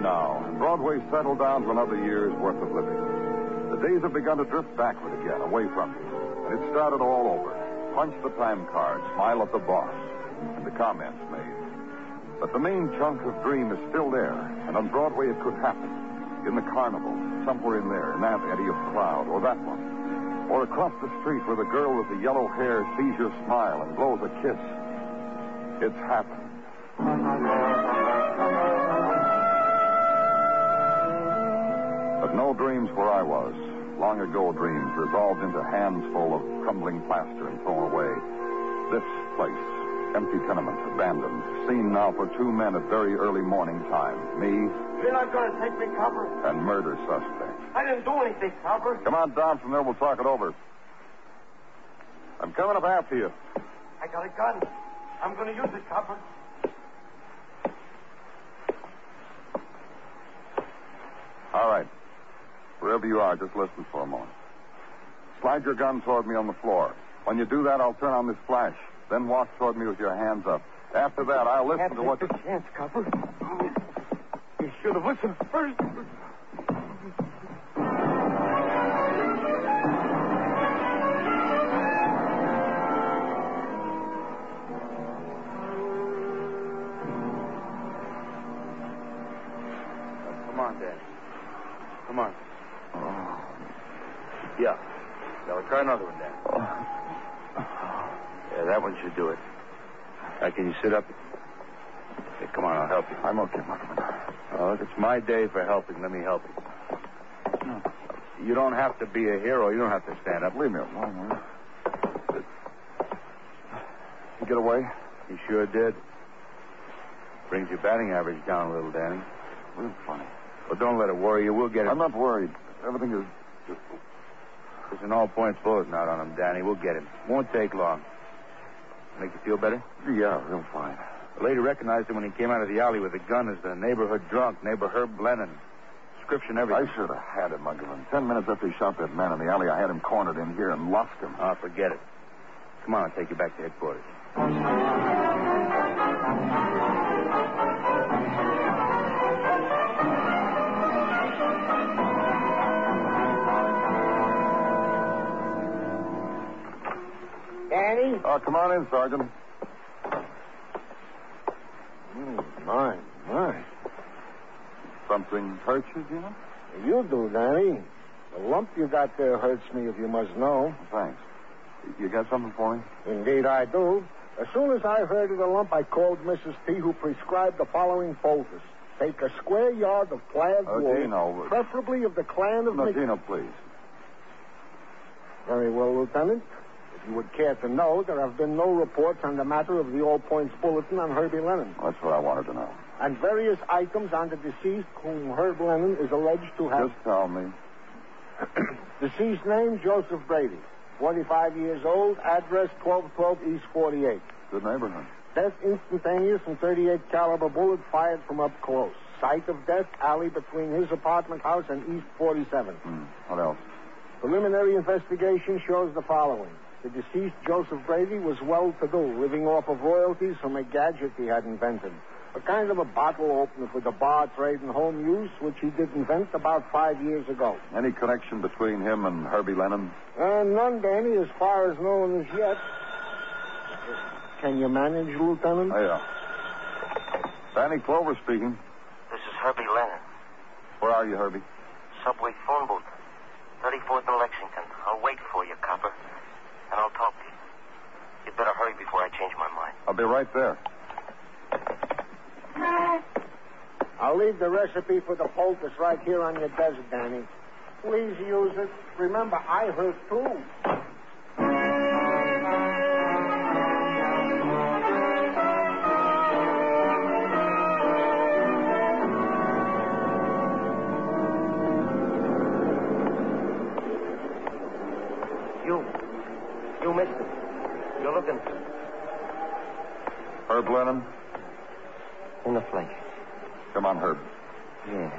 Now, and Broadway settled down to another year's worth of living. The days have begun to drift backward again, away from you. And it started all over. Punch the time card, smile at the boss, and the comments made. But the main chunk of dream is still there, and on Broadway it could happen. In the carnival, somewhere in there, in that eddy of cloud, or that one. Or across the street where the girl with the yellow hair sees your smile and blows a kiss. It's happened. But no dreams where I was. Long ago dreams resolved into hands full of crumbling plaster and thrown away. This place, empty tenement, abandoned, seen now for two men at very early morning time. Me You're not going to take me, Copper. and murder suspect. I didn't do anything, Copper. Come on down from there, we'll talk it over. I'm coming up after you. I got a gun. I'm going to use it, Copper. All right. Wherever you are, just listen for a moment. Slide your gun toward me on the floor. When you do that, I'll turn on this flash. Then walk toward me with your hands up. After that, I'll listen Can't to what. take the chance, Copper. You should have listened first. Try another one, Daddy. Oh. Yeah, that one should do it. Now, can you sit up? Hey, come on, I'll help you. I'm okay, Muggavan. Oh, look, it's my day for helping. Let me help you. Hmm. You don't have to be a hero. You don't have to stand up. Leave me alone, will you? You get away? You sure did. Brings your batting average down a little, Danny. Real funny. Well, don't let it worry you. We'll get it. I'm not worried. Everything is just. There's an all-points bulletin out on him, Danny. We'll get him. Won't take long. Make you feel better? Yeah, real fine. The lady recognized him when he came out of the alley with a gun as the neighborhood drunk, neighbor Herb Lennon. Description, everything. I should have had him, Muggavan. Ten minutes after he shot that man in the alley, I had him cornered in here and lost him. Oh, forget it. Come on, I'll take you back to headquarters. Oh, come on in, Sergeant. Mm, my, my. Something hurt you, Gino? You do, Danny. The lump you got there hurts me, if you must know. Thanks. You got something for me? Indeed, I do. As soon as I heard of the lump, I called Mrs. P, who prescribed the following poultice. Take a square yard of plaid Oh, wool, Gino. preferably of the clan of No, Mc- Gino, please. Very well, Lieutenant. You would care to know, there have been no reports on the matter of the All Points Bulletin on Herbie Lennon. That's what I wanted to know. And various items on the deceased whom Herb Lennon is alleged to have. Just tell me. Deceased name, Joseph Brady. 45 years old. Address, 1212 East 48. Good neighborhood. Death instantaneous from 38 caliber bullet fired from up close. Site of death, alley between his apartment house and East 47. Hmm. What else? Preliminary investigation shows the following. The deceased Joseph Brady was well to do, living off of royalties from a gadget he had invented. A kind of a bottle opener for the bar trade and home use, which he did invent about five years ago. Any connection between him and Herbie Lennon? Uh, none, Danny, as far as known as yet. Can you manage, Lieutenant? Oh, yeah. Danny Clover speaking. This is Herbie Lennon. Where are you, Herbie? Subway phone booth. 34th and Lexington. I'll wait for you, copper. And I'll talk to you. You'd better hurry before I change my mind. I'll be right there. I'll leave the recipe for the poultice right here on your desk, Danny. Please use it. Remember, I hurt too. Come on, Herb. Yeah.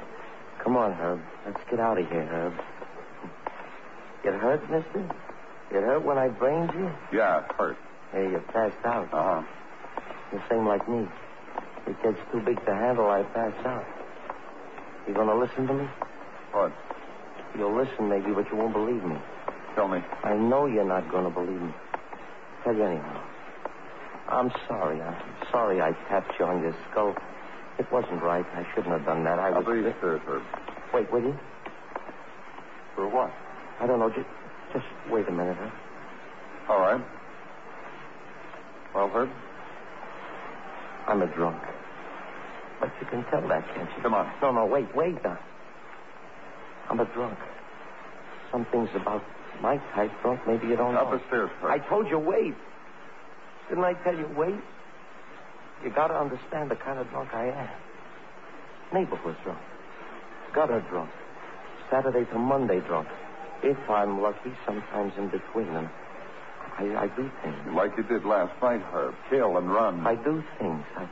Come on, Herb. Let's get out of here, Herb. It hurt, mister? It hurt when I brained you? Yeah, hurt. Hey, you passed out. Uh huh. The same like me. It gets too big to handle, I pass out. You gonna listen to me? What? You'll listen maybe, but you won't believe me. Tell me. I know you're not gonna believe me. Tell you anyhow. I'm sorry. I'm sorry I tapped you on your skull. It wasn't right. I shouldn't have done that. I I'll was. be there, Herb. Wait, will you? For what? I don't know. Just, just wait a minute, huh? All right. Well, Herb, I'm a drunk. But you can tell that, can't you? Come on. No, no, wait, wait now. I'm a drunk. Some things about my type drunk, maybe you don't up know. the stairs, Herb. I told you wait. Didn't I tell you wait? You gotta understand the kind of drunk I am. Neighborhood drunk. Gutter drunk. Saturday to Monday drunk. If I'm lucky, sometimes in between. And I, I do things. Like you did last night, Herb. Kill and run. I do things. I,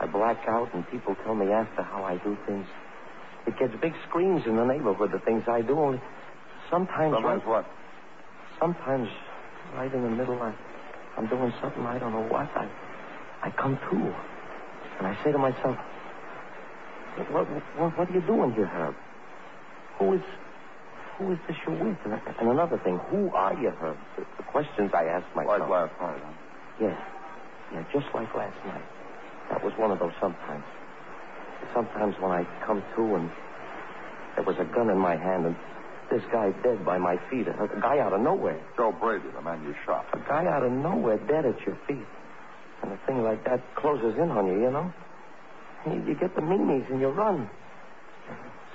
I black out, and people tell me after how I do things. It gets big screams in the neighborhood, the things I do. Only sometimes, Sometimes right, what? sometimes right in the middle, I, I'm doing something I don't know what. I, I come to, and I say to myself, "What, what, what are you doing here, Herb? Who is, who is this you're with? And, and another thing, who are you, Herb? The, the questions I ask myself. Like last night, huh? Yeah. Yeah, just like last night. That was one of those sometimes. Sometimes when I come to and there was a gun in my hand and this guy dead by my feet. A, a guy out of nowhere. Joe Brady, the man you shot. A guy out of nowhere dead at your feet. And a thing like that closes in on you, you know? You, you get the meanies and you run.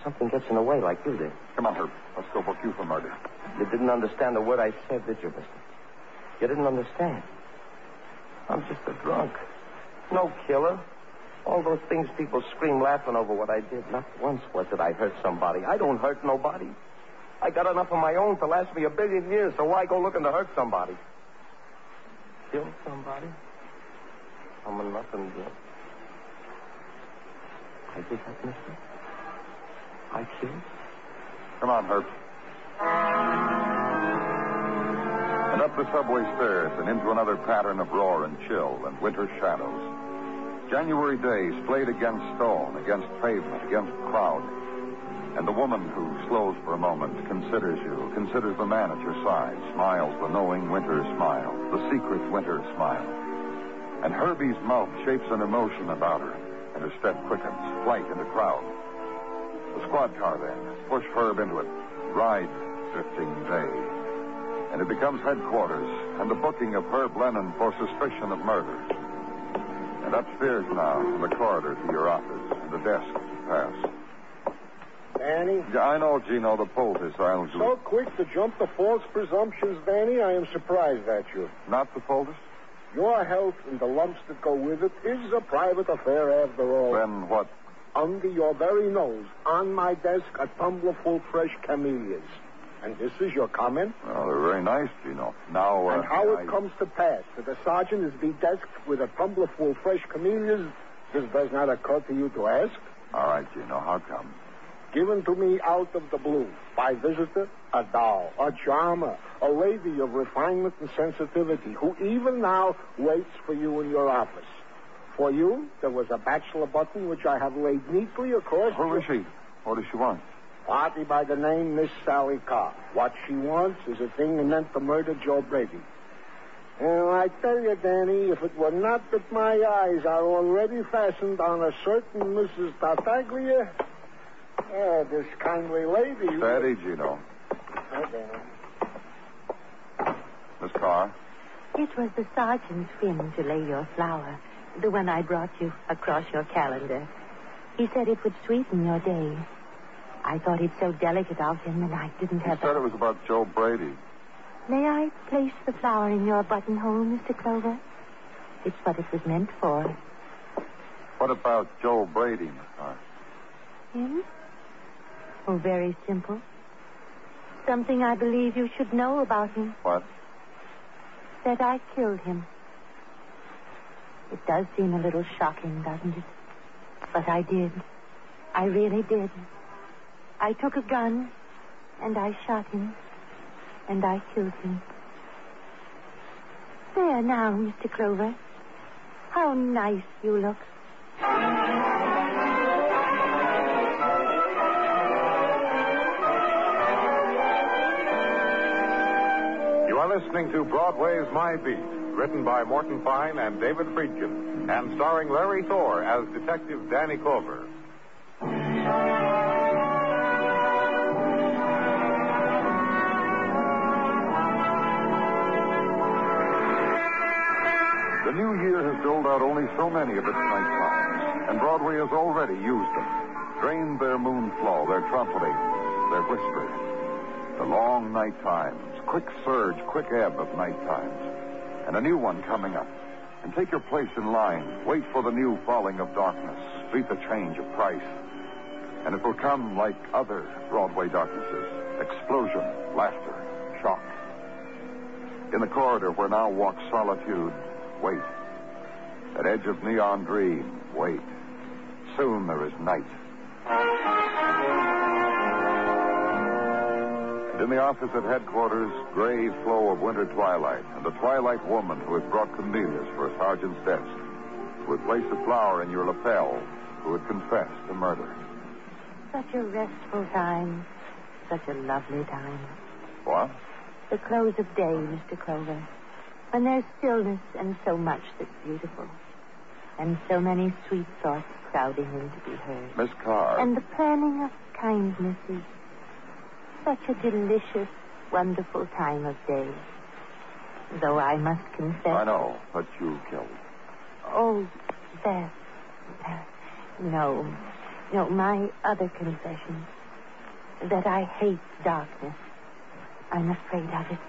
Something gets in the way like you did. Come on, Herb. Let's go book you for murder. You didn't understand the word I said, did you, mister? You didn't understand. I'm just a drunk. No killer. All those things people scream laughing over what I did. Not once was it I hurt somebody. I don't hurt nobody. I got enough of my own to last me a billion years, so why go looking to hurt somebody? Kill somebody? I'm a nothing good. I did that, mister? I killed? Come on, Herb. And up the subway stairs and into another pattern of roar and chill and winter shadows. January days played against stone, against pavement, against crowd. And the woman who slows for a moment considers you, considers the man at your side, smiles the knowing winter smile, the secret winter smile. And Herbie's mouth shapes an emotion about her, and her step quickens, flight into crowd. The squad car then. Push Herb into it. Ride, drifting day. And it becomes headquarters and the booking of Herb Lennon for suspicion of murder. And upstairs now, in the corridor to your office, and the desk to pass. Danny? Yeah, I know, Gino, the poultice. I'll do So quick to jump to false presumptions, Danny, I am surprised at you. Not the poultice? Your health and the lumps that go with it is a private affair after all. Then what? Under your very nose, on my desk, a tumbler full fresh camellias. And this is your comment? Well, they're very nice, Gino. Now, uh, and how I- it comes to pass that the sergeant is be desked with a tumbler full fresh camellias, this does not occur to you to ask? All right, Gino, how come? Given to me out of the blue by visitor, a doll, a charmer, a lady of refinement and sensitivity who even now waits for you in your office. For you, there was a bachelor button which I have laid neatly across. Who is she? What does she want? Party by the name Miss Sally Carr. What she wants is a thing meant to murder Joe Brady. And I tell you, Danny, if it were not that my eyes are already fastened on a certain Mrs. Tartaglia, yeah, this kindly lady. Steady, Gino. Oh, Danny. Miss Carr. It was the sergeant's whim to lay your flower, the one I brought you across your calendar. He said it would sweeten your day. I thought it so delicate of him, and I didn't You have said the... it was about Joe Brady. May I place the flower in your buttonhole, Mr. Clover? It's what it was meant for. What about Joe Brady, Miss Carr? Him? Oh, very simple. Something I believe you should know about him. What? That I killed him. It does seem a little shocking, doesn't it? But I did. I really did. I took a gun, and I shot him, and I killed him. There now, Mr. Clover. How nice you look. Listening to Broadway's My Beat, written by Morton Fine and David Friedkin, and starring Larry Thor as Detective Danny Clover. The new year has doled out only so many of its night times, and Broadway has already used them. Drained their moon flow, their trumpeting, their whisper. The long night times, quick surge, quick ebb of night times. And a new one coming up. And take your place in line. Wait for the new falling of darkness. Beat the change of price. And it will come like other Broadway darknesses. Explosion, laughter, shock. In the corridor where now walks solitude, wait. At edge of neon dream, wait. Soon there is night. And in the office at headquarters, gray flow of winter twilight, and the twilight woman who had brought camellias for a sergeant's desk, who had placed a flower in your lapel, who had confessed to murder. Such a restful time. Such a lovely time. What? The close of day, Mr. Clover. When there's stillness and so much that's beautiful. And so many sweet thoughts crowding in to be heard. Miss Carr. And the planning of kindnesses. Such a delicious, wonderful time of day. Though I must confess. I know, but you killed. Oh, that. that. No. No, my other confession. That I hate darkness. I'm afraid of it.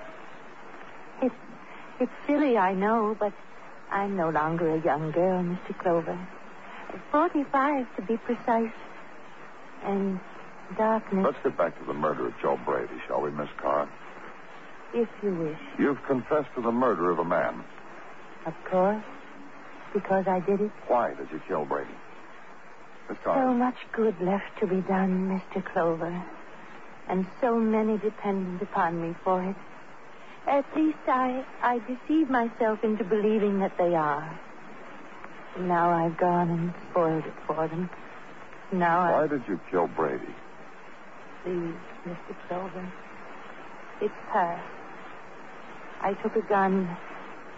It's, it's silly, I know, but I'm no longer a young girl, Mr. Clover. Forty-five, to be precise. And darkness, Let's get back to the murder of Joe Brady, shall we, Miss Carr? if you wish. You've confessed to the murder of a man. Of course. Because I did it. Why did you kill Brady? Miss So much good left to be done, Mr. Clover. And so many dependent upon me for it. At least I, I deceive myself into believing that they are. Now I've gone and spoiled it for them. Now Why I... did you kill Brady? Please, Mr. Clover. It's her. I took a gun.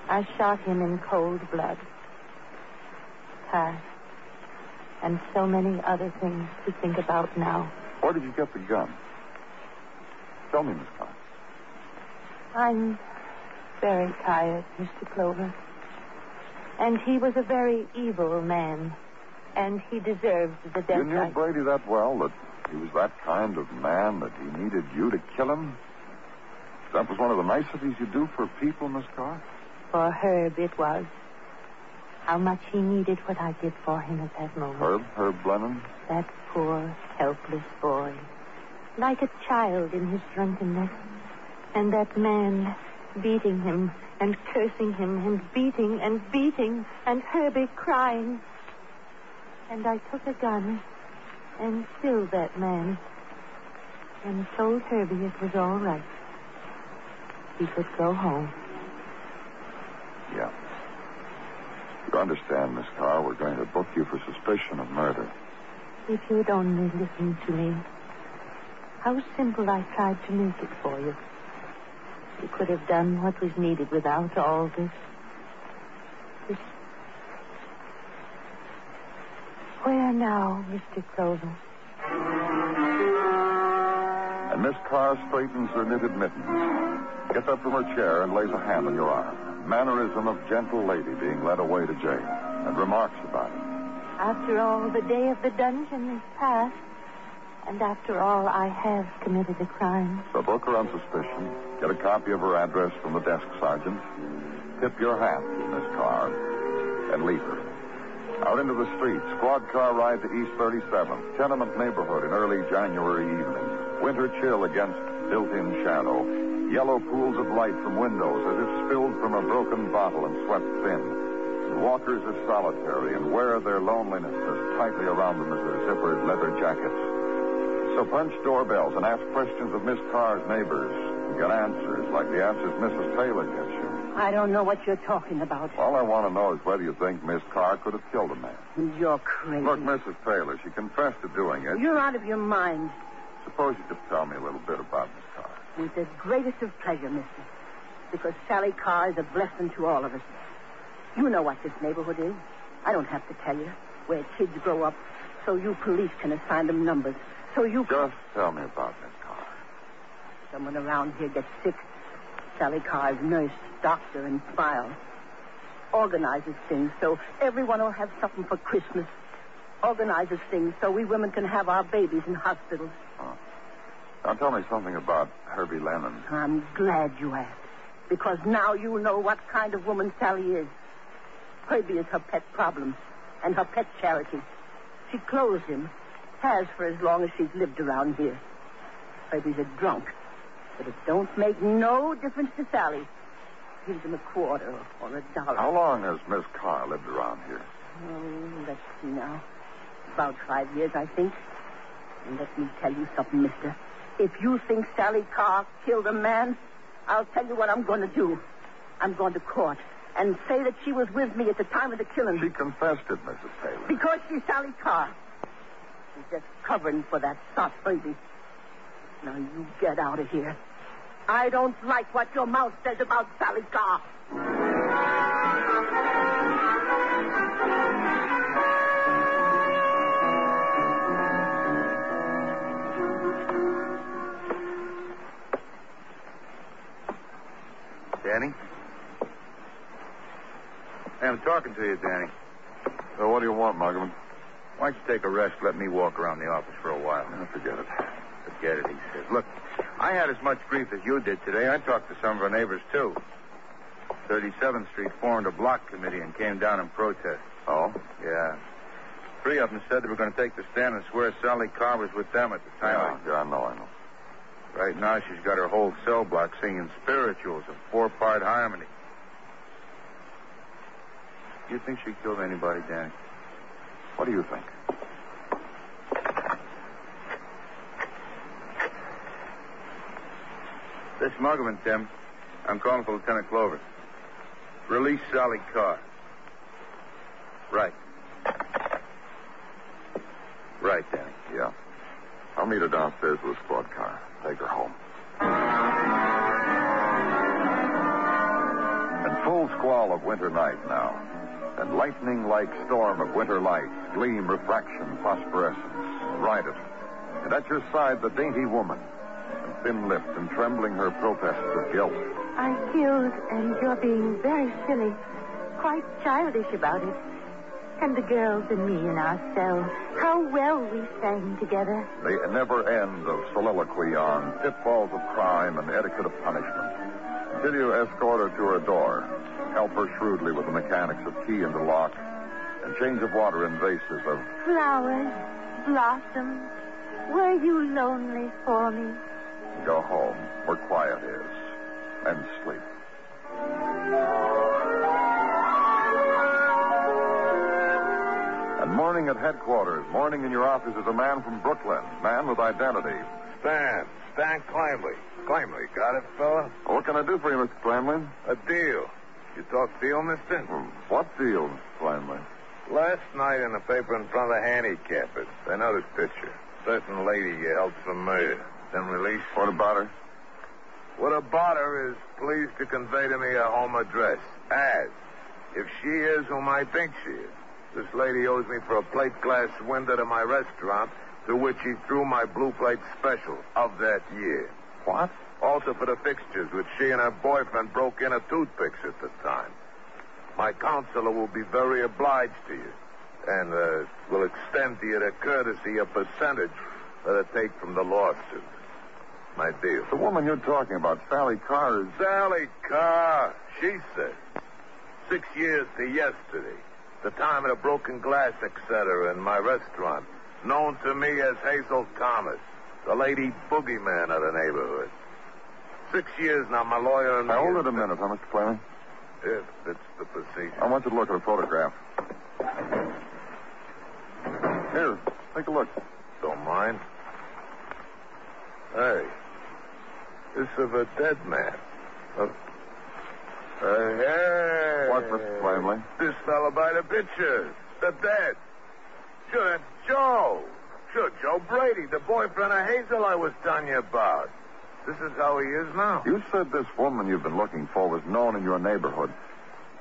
I shot him in cold blood. Her. And so many other things to think about now. Where did you get the gun? Tell me, Miss Carr. I'm very tired, Mr. Clover. And he was a very evil man. And he deserved the death You knew I- Brady that well that he was that kind of man that he needed you to kill him? That was one of the niceties you do for people, Miss Carr? For Herb, it was. How much he needed what I did for him at that moment. Herb, Herb Blennon? That poor, helpless boy. Like a child in his drunkenness. And that man beating him and cursing him and beating and beating and Herbie crying. And I took a gun and killed that man and told Herbie it was all right. He could go home. Yeah. You understand, Miss Carr, we're going to book you for suspicion of murder. If you'd only listened to me. How simple I tried to make it for you. You could have done what was needed without all this. This. Where now, Mr. Clover? And Miss Carr straightens her knitted mittens, gets up from her chair, and lays a hand on your arm. Mannerism of gentle lady being led away to jail, and remarks about it. After all, the day of the dungeon is past. And after all, I have committed a crime. So book her on suspicion, get a copy of her address from the desk sergeant, tip your hat to Miss Carr, and leave her. Out into the street, squad car ride to East 37th, tenement neighborhood in early January evening. Winter chill against built-in shadow. Yellow pools of light from windows as if spilled from a broken bottle and swept thin. Walkers are solitary and wear their loneliness as tightly around them as their zippered leather jackets. So punch doorbells and ask questions of Miss Carr's neighbors. And get answers like the answers Mrs. Taylor gets you. I don't know what you're talking about. All I want to know is whether you think Miss Carr could have killed a man. You're crazy. Look, Mrs. Taylor, she confessed to doing it. You're out of your mind. Suppose you could tell me a little bit about Miss Carr. With the greatest of pleasure, mister. Because Sally Carr is a blessing to all of us. You know what this neighborhood is. I don't have to tell you. Where kids grow up, so you police can assign them numbers. So you. Just tell me about Miss Carr. Someone around here gets sick. Sally Carr's nurse, doctor, and file. Organizes things so everyone will have something for Christmas. Organizes things so we women can have our babies in hospitals. Oh. Now tell me something about Herbie Lennon. I'm glad you asked. Because now you know what kind of woman Sally is. Herbie is her pet problem and her pet charity. She clothes him, has for as long as she's lived around here. Herbie's a drunk, but it don't make no difference to Sally. Gives him a quarter or a dollar. How long has Miss Carr lived around here? Oh, let's see now. About five years, I think. And let me tell you something, mister. If you think Sally Carr killed a man, I'll tell you what I'm going to do. I'm going to court and say that she was with me at the time of the killing. She confessed it, Mrs. Taylor. Because she's Sally Carr. She's just covering for that soft baby. Now you get out of here. I don't like what your mouth says about Sally Carr. Danny? Hey, I'm talking to you, Danny. So what do you want, Muggavan? Why don't you take a rest? Let me walk around the office for a while. Oh, forget it. Forget it, he says. Look, I had as much grief as you did today. I talked to some of our neighbors, too. 37th Street formed a block committee and came down in protest. Oh? Yeah. Three of them said they were going to take the stand and swear Sally Carr was with them at the time. Yeah, yeah, I know, I know. Right now, she's got her whole cell block singing spirituals in four-part harmony. You think she killed anybody, Danny? What do you think? This Muggavan, Tim. I'm calling for Lieutenant Clover. Release Sally Carr. Right. Right, Danny. Yeah. I'll meet her downstairs with a squad car. Take her home. In full squall of winter night now, and lightning-like storm of winter light, gleam, refraction, phosphorescence, ride it. And at your side, the dainty woman, and thin-lipped and trembling her protests of guilt. I killed, and you're being very silly. Quite childish about it. And the girls and me in our cell. How well we sang together. The never end of soliloquy on pitfalls of crime and etiquette of punishment. Until you escort her to her door, help her shrewdly with the mechanics of key and the lock, and change of water in vases of Flowers, blossoms. Were you lonely for me? Go home where quiet is and sleep. And morning at headquarters, morning in your office is a man from Brooklyn, man with identity. Stan. Stan Climley. Climley. Got it, fella? What can I do for you, Mr. Clamlin? A deal. You talk deal, mister? Hmm, what deal, Flanley? Last night in the paper in front of the handicappers, I noticed picture. Certain lady you held for murder, then released. What about her? What about her is please to convey to me her home address. As, if she is whom I think she is, this lady owes me for a plate glass window to my restaurant, through which she threw my blue plate special of that year. What? Also for the fixtures, which she and her boyfriend broke in at toothpicks at the time. My counselor will be very obliged to you, and uh, will extend to you the courtesy a percentage that I take from the lawsuit. My deal. The woman you're talking about, Sally Carr, is. Sally Carr, she said. Six years to yesterday. The time of the broken glass, etc., in my restaurant. Known to me as Hazel Thomas, the lady boogeyman of the neighborhood. Six years now, my lawyer and I. hold it a minute, huh, Mr. Fleming? If it's the procedure. I want you to look at a photograph. Here, take a look. Don't mind. Hey, this of a dead man. Uh, uh, hey. What, Mr. Flamley? This fellow by the picture. The dead. Sure, that's Joe. Sure, Joe Brady, the boyfriend of Hazel I was telling you about. This is how he is now. You said this woman you've been looking for was known in your neighborhood.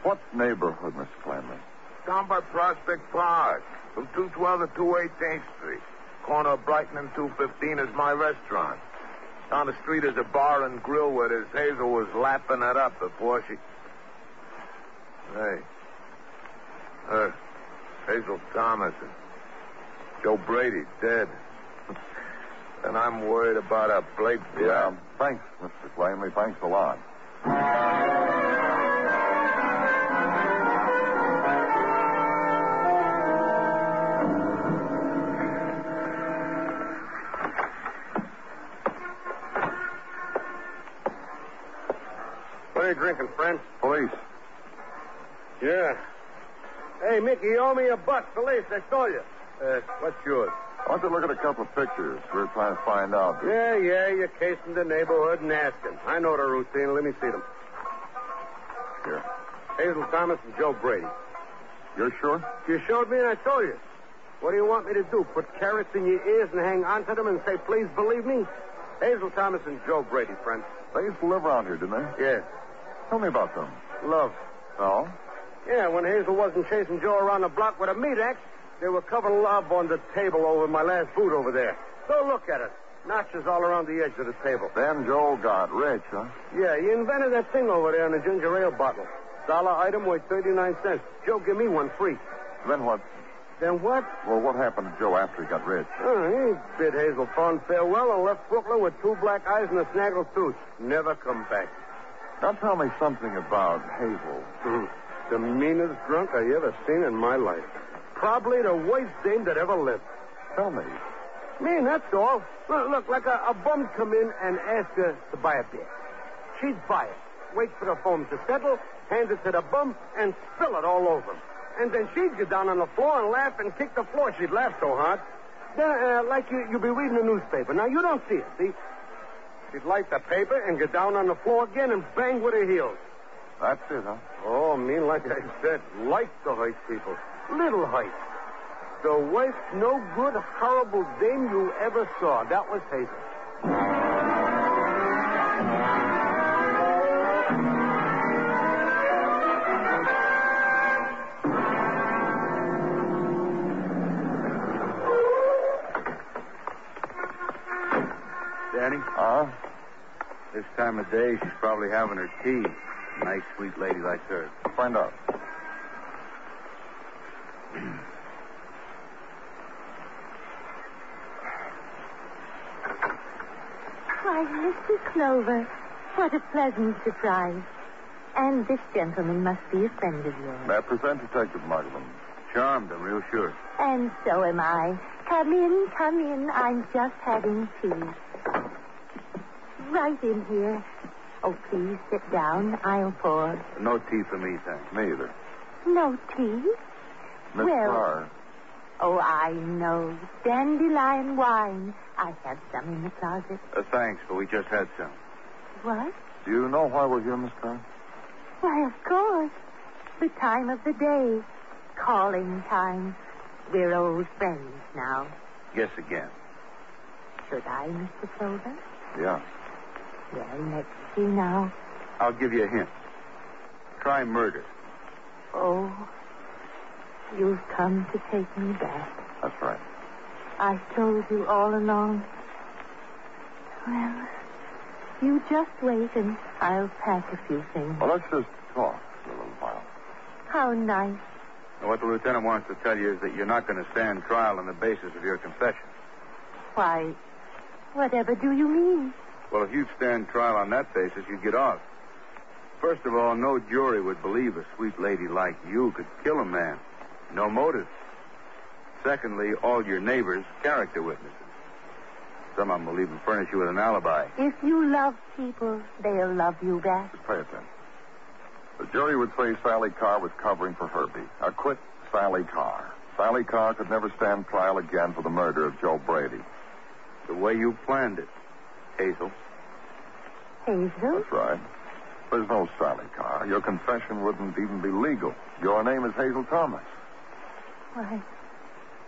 What neighborhood, Mr. Flamley? Down by Prospect Park, from 212 to 218th Street. Corner of Brighton and 215 is my restaurant. Down the street is a bar and grill where this Hazel was lapping it up before she. Hey. Her. Hazel Thomas and Joe Brady dead. and I'm worried about a Blake. Yeah. Thanks, Mr. Flamley. Thanks a lot. You owe me a buck. Police, I stole you. Uh, what's yours? I want to look at a couple of pictures. We're trying to find out. Yeah, yeah, you're casing the neighborhood and asking. I know the routine. Let me see them. Here. Hazel Thomas and Joe Brady. You're sure? You showed me and I told you. What do you want me to do? Put carrots in your ears and hang onto them and say, please believe me? Hazel Thomas and Joe Brady, friend. They used to live around here, didn't they? Yeah. Tell me about them. Love. Oh? Yeah, when Hazel wasn't chasing Joe around the block with a meat axe, they were covering love on the table over my last boot over there. Go look at it. Notches all around the edge of the table. Then Joe got rich, huh? Yeah, he invented that thing over there in the ginger ale bottle. Dollar item worth 39 cents. Joe, give me one free. Then what? Then what? Well, what happened to Joe after he got rich? Oh, he bid Hazel Fawn farewell and left Brooklyn with two black eyes and a snaggled tooth. Never come back. Now tell me something about Hazel. Hmm. The meanest drunk I ever seen in my life. Probably the worst dame that ever lived. Tell me. Mean, that's all. Look, look like a, a bum come in and ask her to buy a beer. She'd buy it, wait for the foam to settle, hand it to the bum, and spill it all over him. And then she'd get down on the floor and laugh and kick the floor. She'd laugh so hard. Then, uh, like you, you'd be reading a newspaper. Now, you don't see it, see? She'd light the paper and get down on the floor again and bang with her heels. That's it, huh? Oh, mean, like I said, like the hurt people. Little hurt. The worst, no good, horrible dame you ever saw. That was Hazel. Danny, Uh, this time of day, she's probably having her tea. Nice, sweet lady like her. find out. Why, Mr. Clover, what a pleasant surprise. And this gentleman must be a friend of yours. I present Detective Muggavan? Charmed, I'm real sure. And so am I. Come in, come in. I'm just having tea. Right in here. Oh, please sit down. I'll pour. No tea for me, thanks. Me either. No tea? Miss Well- Carr. Oh, I know. Dandelion wine. I have some in the closet. Uh, thanks, but we just had some. What? Do you know why we're here, Miss Carr? Why, of course. The time of the day. Calling time. We're old friends now. Yes, again. Should I, Mr. Clover? Yeah. Well, let's see now. I'll give you a hint. Try murder. Oh, you've come to take me back. That's right. I told you all along. Well, you just wait and I'll pack a few things. Well, let's just talk for a little while. How nice. What the lieutenant wants to tell you is that you're not going to stand trial on the basis of your confession. Why, whatever do you mean? Well, if you'd stand trial on that basis, you'd get off. First of all, no jury would believe a sweet lady like you could kill a man. No motive. Secondly, all your neighbors, character witnesses. Some of them will even furnish you with an alibi. If you love people, they'll love you back. Just pay attention. The jury would say Sally Carr was covering for Herbie. Acquit Sally Carr. Sally Carr could never stand trial again for the murder of Joe Brady. The way you planned it, Hazel. Hazel? That's right. There's no Sally Carr. Your confession wouldn't even be legal. Your name is Hazel Thomas. Why,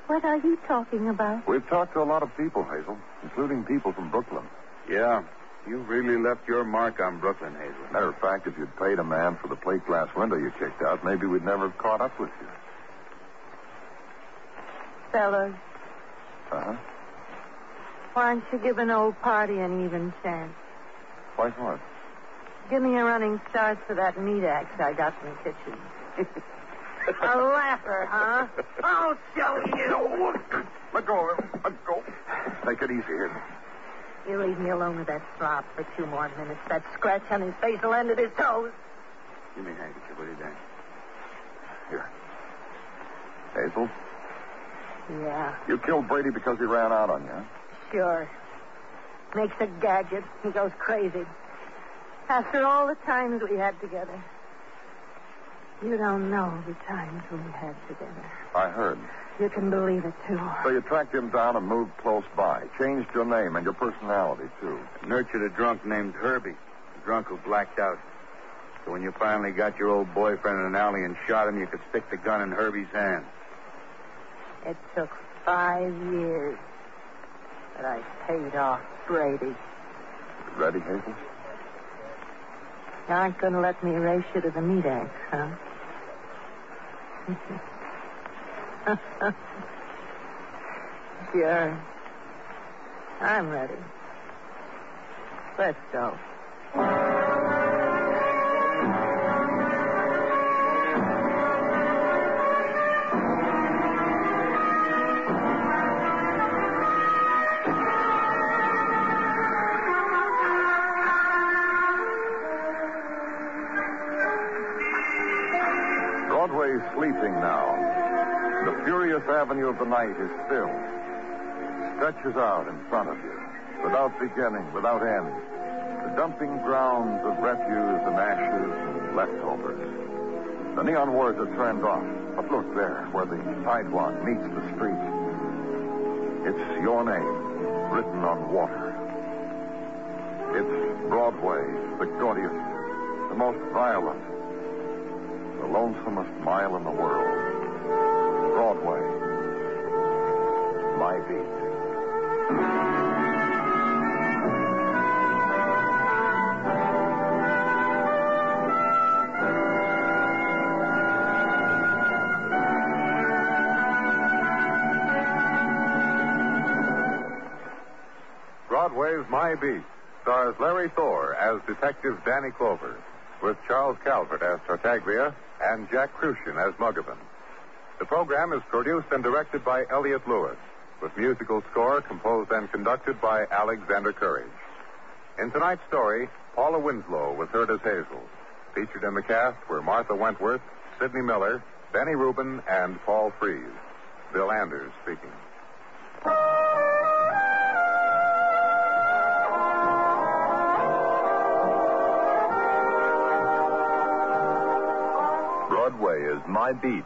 what are you talking about? We've talked to a lot of people, Hazel, including people from Brooklyn. Yeah, you really left your mark on Brooklyn, Hazel. Matter of fact, if you'd paid a man for the plate glass window you kicked out, maybe we'd never have caught up with you. Fellas, Uh-huh. Why don't you give an old party an even chance? Why what? Give me a running start for that meat axe I got in the kitchen. a laugher, huh? I'll show you. Let go of him. Let go. Take it easy here. You leave me alone with that slop for two more minutes. That scratch on his face will end at his toes. Give me a handkerchief, will you, Dan? Here. Hazel, Yeah, you killed Brady because he ran out on you. huh? Sure. Makes a gadget. He goes crazy. After all the times we had together. You don't know the times we had together. I heard. You can believe it, too. So you tracked him down and moved close by. Changed your name and your personality, too. Nurtured a drunk named Herbie. A drunk who blacked out. So when you finally got your old boyfriend in an alley and shot him, you could stick the gun in Herbie's hand. It took five years. But I paid off Brady. Ready, Hazel? You aren't going to let me race you to the meat axe, huh? sure. I'm ready. Let's go. The night is still. Stretches out in front of you, without beginning, without end. The dumping grounds of refuse and ashes and leftovers. The neon words are turned off. But look there, where the sidewalk meets the street. It's your name, written on water. It's Broadway, the gaudiest, the most violent, the lonesomest mile in the world. Broadway. My beat. Broadway's My Beat stars Larry Thor as Detective Danny Clover, with Charles Calvert as Tartaglia and Jack Kruschen as Muggavan. The program is produced and directed by Elliott Lewis, with musical score composed and conducted by Alexander Courage. In tonight's story, Paula Winslow was heard as Hazel. Featured in the cast were Martha Wentworth, Sidney Miller, Benny Rubin, and Paul Frees. Bill Anders speaking. Broadway is My Beat